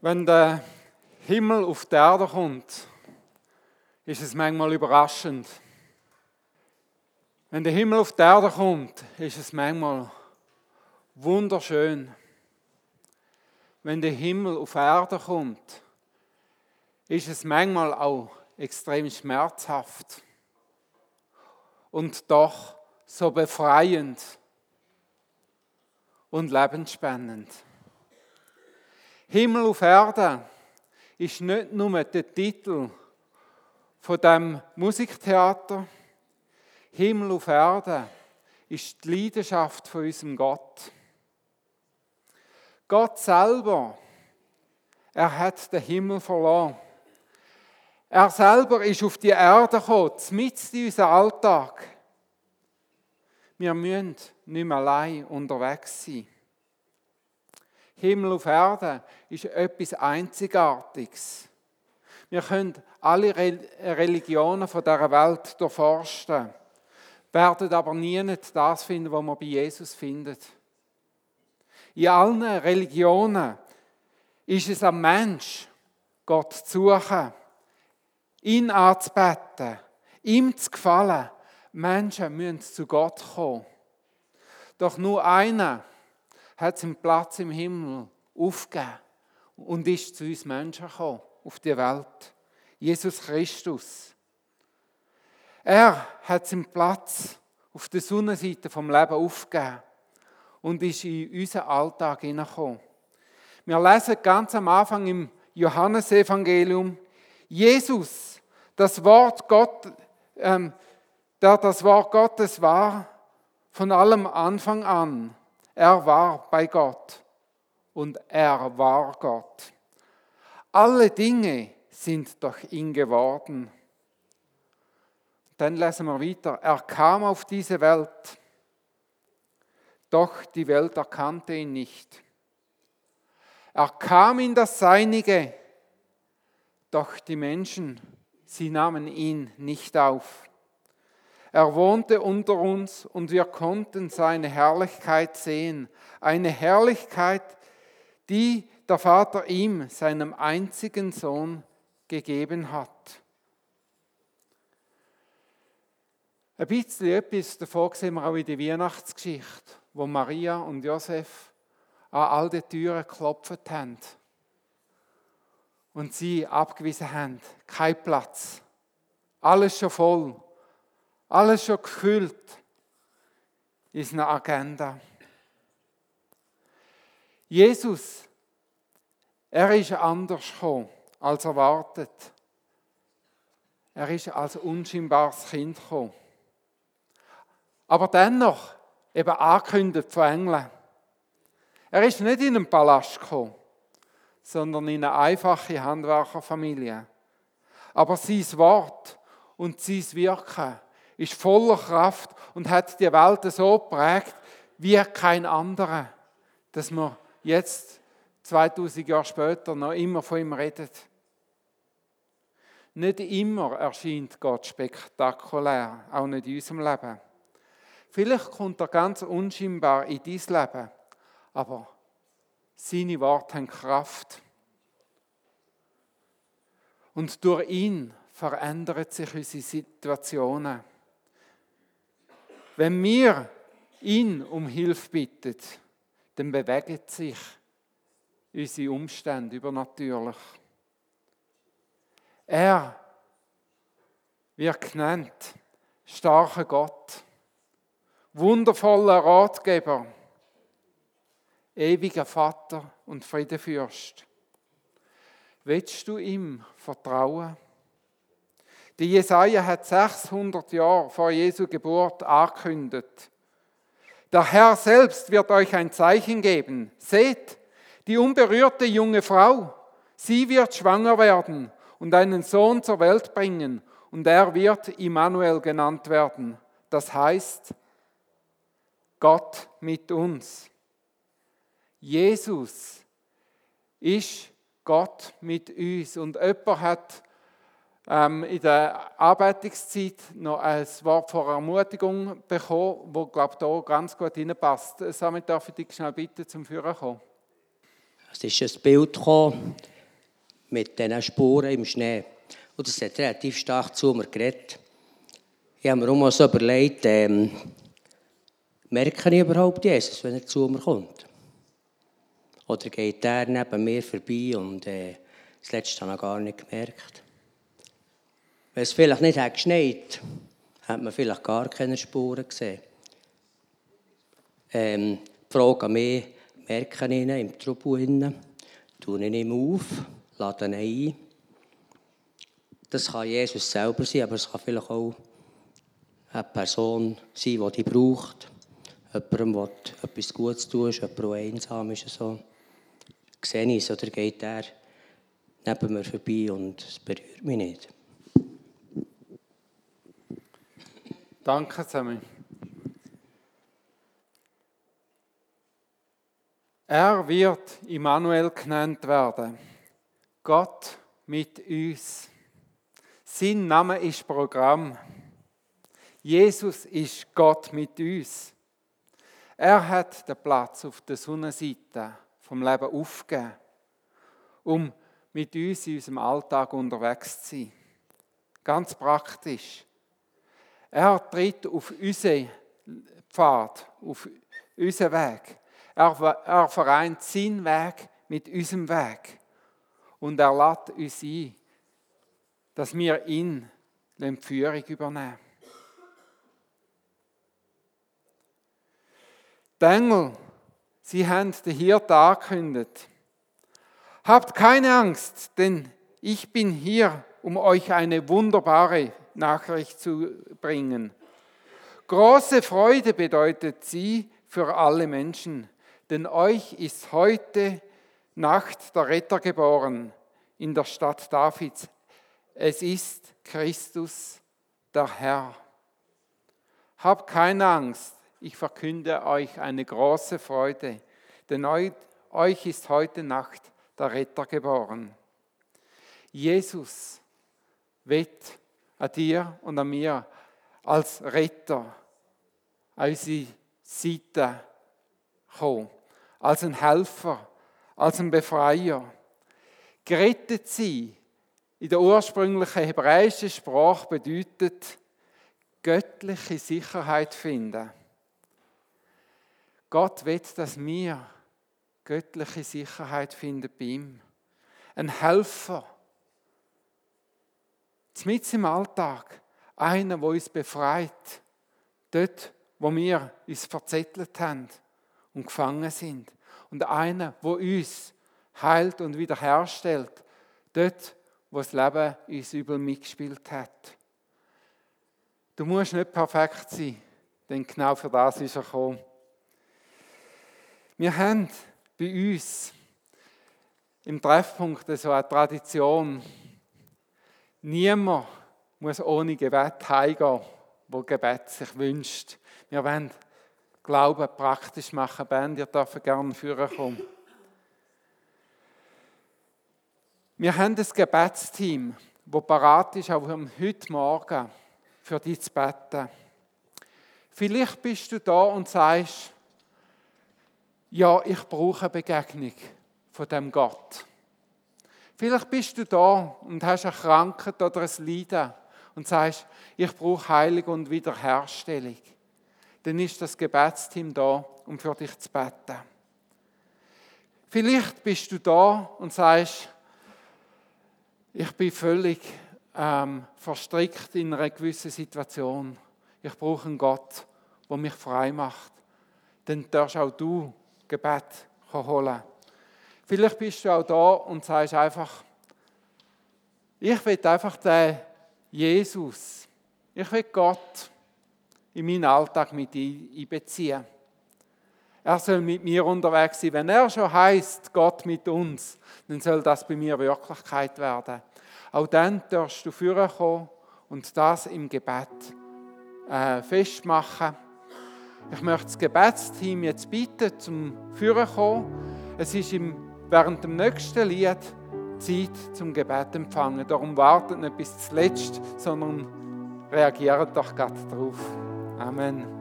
Wenn der Himmel auf die Erde kommt, ist es manchmal überraschend. Wenn der Himmel auf die Erde kommt, ist es manchmal wunderschön. Wenn der Himmel auf die Erde kommt, ist es manchmal auch extrem schmerzhaft und doch so befreiend und lebensspannend. Himmel auf Erde ist nicht nur der Titel von dem Musiktheater. Himmel auf Erde ist die Leidenschaft von unserem Gott. Gott selber, er hat den Himmel verloren. Er selber ist auf die Erde gekommen, mitten in unseren Alltag. Wir müssen nicht mehr allein unterwegs sein. Himmel auf Erde ist etwas Einzigartiges. Wir können alle Religionen von dieser Welt durchforsten, werden aber nie das finden, was man bei Jesus findet. In allen Religionen ist es am Mensch, Gott zu suchen, ihn anzubeten, ihm zu gefallen. Menschen müssen zu Gott kommen. Doch nur einer hat seinen Platz im Himmel aufgegeben und ist zu uns Menschen gekommen, auf die Welt. Jesus Christus. Er hat seinen Platz auf der Sonnenseite vom Leben aufgegeben und ist in unseren Alltag hineingekommen. Wir lesen ganz am Anfang im Johannesevangelium, Jesus, das Wort Gott, ähm, der das Wort Gottes war, von allem Anfang an. Er war bei Gott und er war Gott. Alle Dinge sind durch ihn geworden. Dann lesen wir weiter. Er kam auf diese Welt, doch die Welt erkannte ihn nicht. Er kam in das Seinige, doch die Menschen, sie nahmen ihn nicht auf. Er wohnte unter uns und wir konnten seine Herrlichkeit sehen. Eine Herrlichkeit, die der Vater ihm, seinem einzigen Sohn, gegeben hat. Ein bisschen etwas davon sehen wir auch in der Weihnachtsgeschichte, wo Maria und Josef an all die Türen geklopft haben und sie abgewiesen haben. Kein Platz. Alles schon voll. Alles schon gefüllt ist eine Agenda. Jesus, er ist anders gekommen als erwartet. Er ist als unscheinbares Kind gekommen. Aber dennoch eben angekündigt von Engeln. Er ist nicht in einen Palast gekommen, sondern in eine einfache Handwerkerfamilie. Aber sein Wort und sein Wirken ist voller Kraft und hat die Welt so geprägt wie kein anderer, dass man jetzt 2000 Jahre später noch immer von ihm redet. Nicht immer erscheint Gott spektakulär, auch nicht in unserem Leben. Vielleicht kommt er ganz unscheinbar in dein Leben, aber seine Worte haben Kraft. Und durch ihn verändern sich unsere Situationen. Wenn wir ihn um Hilfe bitten, dann bewegen sich unsere Umstände übernatürlich. Er wird genannt starker Gott, wundervoller Ratgeber, ewiger Vater und Friedefürst. Willst du ihm vertrauen? Die Jesaja hat 600 Jahre vor Jesu Geburt angekündigt. Der Herr selbst wird euch ein Zeichen geben. Seht, die unberührte junge Frau, sie wird schwanger werden und einen Sohn zur Welt bringen und er wird Immanuel genannt werden. Das heißt, Gott mit uns. Jesus ist Gott mit uns und jemand hat ähm, in der Arbeitungszeit noch ein Wort vor Ermutigung bekommen, wo, glaube ich, hier ganz gut hineinpasst. Damit darf ich dich schnell bitten, zum Führen kommen. Es ist ein Bild mit diesen Spuren im Schnee. Und das hat relativ stark zu mir geredet. Ich habe mir auch so überlegt, ähm, merke ich überhaupt Jesus, wenn er zu mir kommt? Oder geht er neben mir vorbei und äh, das letzte habe ich gar nicht gemerkt? Wenn es vielleicht nicht hat geschneit hat man vielleicht gar keine Spuren gesehen. Ähm, die Frage an mich, merke ich ihn im Trubel innen, tue ich ihn auf, lade ihn ein. Das kann Jesus selber sein, aber es kann vielleicht auch eine Person sein, die die braucht. Jemandem, der etwas Gutes tut, jemand, der einsam ist. So. Sehe ich es oder geht er neben mir vorbei und es berührt mich nicht. Danke zusammen. Er wird Immanuel genannt werden. Gott mit uns. Sein Name ist Programm. Jesus ist Gott mit uns. Er hat den Platz auf der Sonnenseite vom Leben aufgegeben, um mit uns in unserem Alltag unterwegs zu sein. Ganz praktisch. Er tritt auf unseren Pfad, auf unseren Weg. Er, er vereint seinen Weg mit unserem Weg. Und er lädt uns ein, dass wir ihn die Führung übernehmen. Die Engel, sie haben den Hirten angekündigt. Habt keine Angst, denn ich bin hier, um euch eine wunderbare Nachricht zu bringen. Große Freude bedeutet sie für alle Menschen, denn euch ist heute Nacht der Retter geboren in der Stadt Davids. Es ist Christus, der Herr. Habt keine Angst, ich verkünde euch eine große Freude, denn euch ist heute Nacht der Retter geboren. Jesus wird an dir und an mir als Retter an unsere Seite kommen, als ein Helfer, als ein Befreier. Gerettet sein in der ursprünglichen hebräischen Sprache bedeutet göttliche Sicherheit finden. Gott will, dass wir göttliche Sicherheit finden bei ihm. Ein Helfer. Mit im Alltag. Einer, der uns befreit. Dort, wo wir uns verzettelt haben und gefangen sind. Und einer, der uns heilt und wiederherstellt. Dort, wo das Leben uns übel mitgespielt hat. Du musst nicht perfekt sein, denn genau für das ist er gekommen. Wir haben bei uns im Treffpunkt so eine Tradition. Niemand muss ohne Gebet heimgehen, wo Gebet sich wünscht. Wir wollen Glauben praktisch machen. Band, ihr dürft gerne führen kommen. Wir haben ein Gebetsteam, das parat ist, auch heute Morgen für dich zu beten. Vielleicht bist du da und sagst, ja, ich brauche eine Begegnung von dem Gott. Vielleicht bist du da und hast eine Krankheit oder ein Leiden und sagst, ich brauche Heilung und Wiederherstellung. Dann ist das Gebetsteam da, um für dich zu beten. Vielleicht bist du da und sagst, ich bin völlig ähm, verstrickt in einer gewissen Situation. Ich brauche einen Gott, der mich frei macht. Dann darfst auch du Gebet holen Vielleicht bist du auch da und sagst einfach, ich will einfach den Jesus, ich will Gott in meinen Alltag mit einbeziehen. Er soll mit mir unterwegs sein. Wenn er schon heißt, Gott mit uns, dann soll das bei mir Wirklichkeit werden. Auch dann darfst du kommen und das im Gebet äh, festmachen. Ich möchte das Gebetsteam jetzt bitten, zum Führen kommen. Es ist im, während dem nächsten Lied Zeit zum Gebet empfangen. Darum wartet nicht bis zuletzt, sondern reagiert doch gerade darauf. Amen.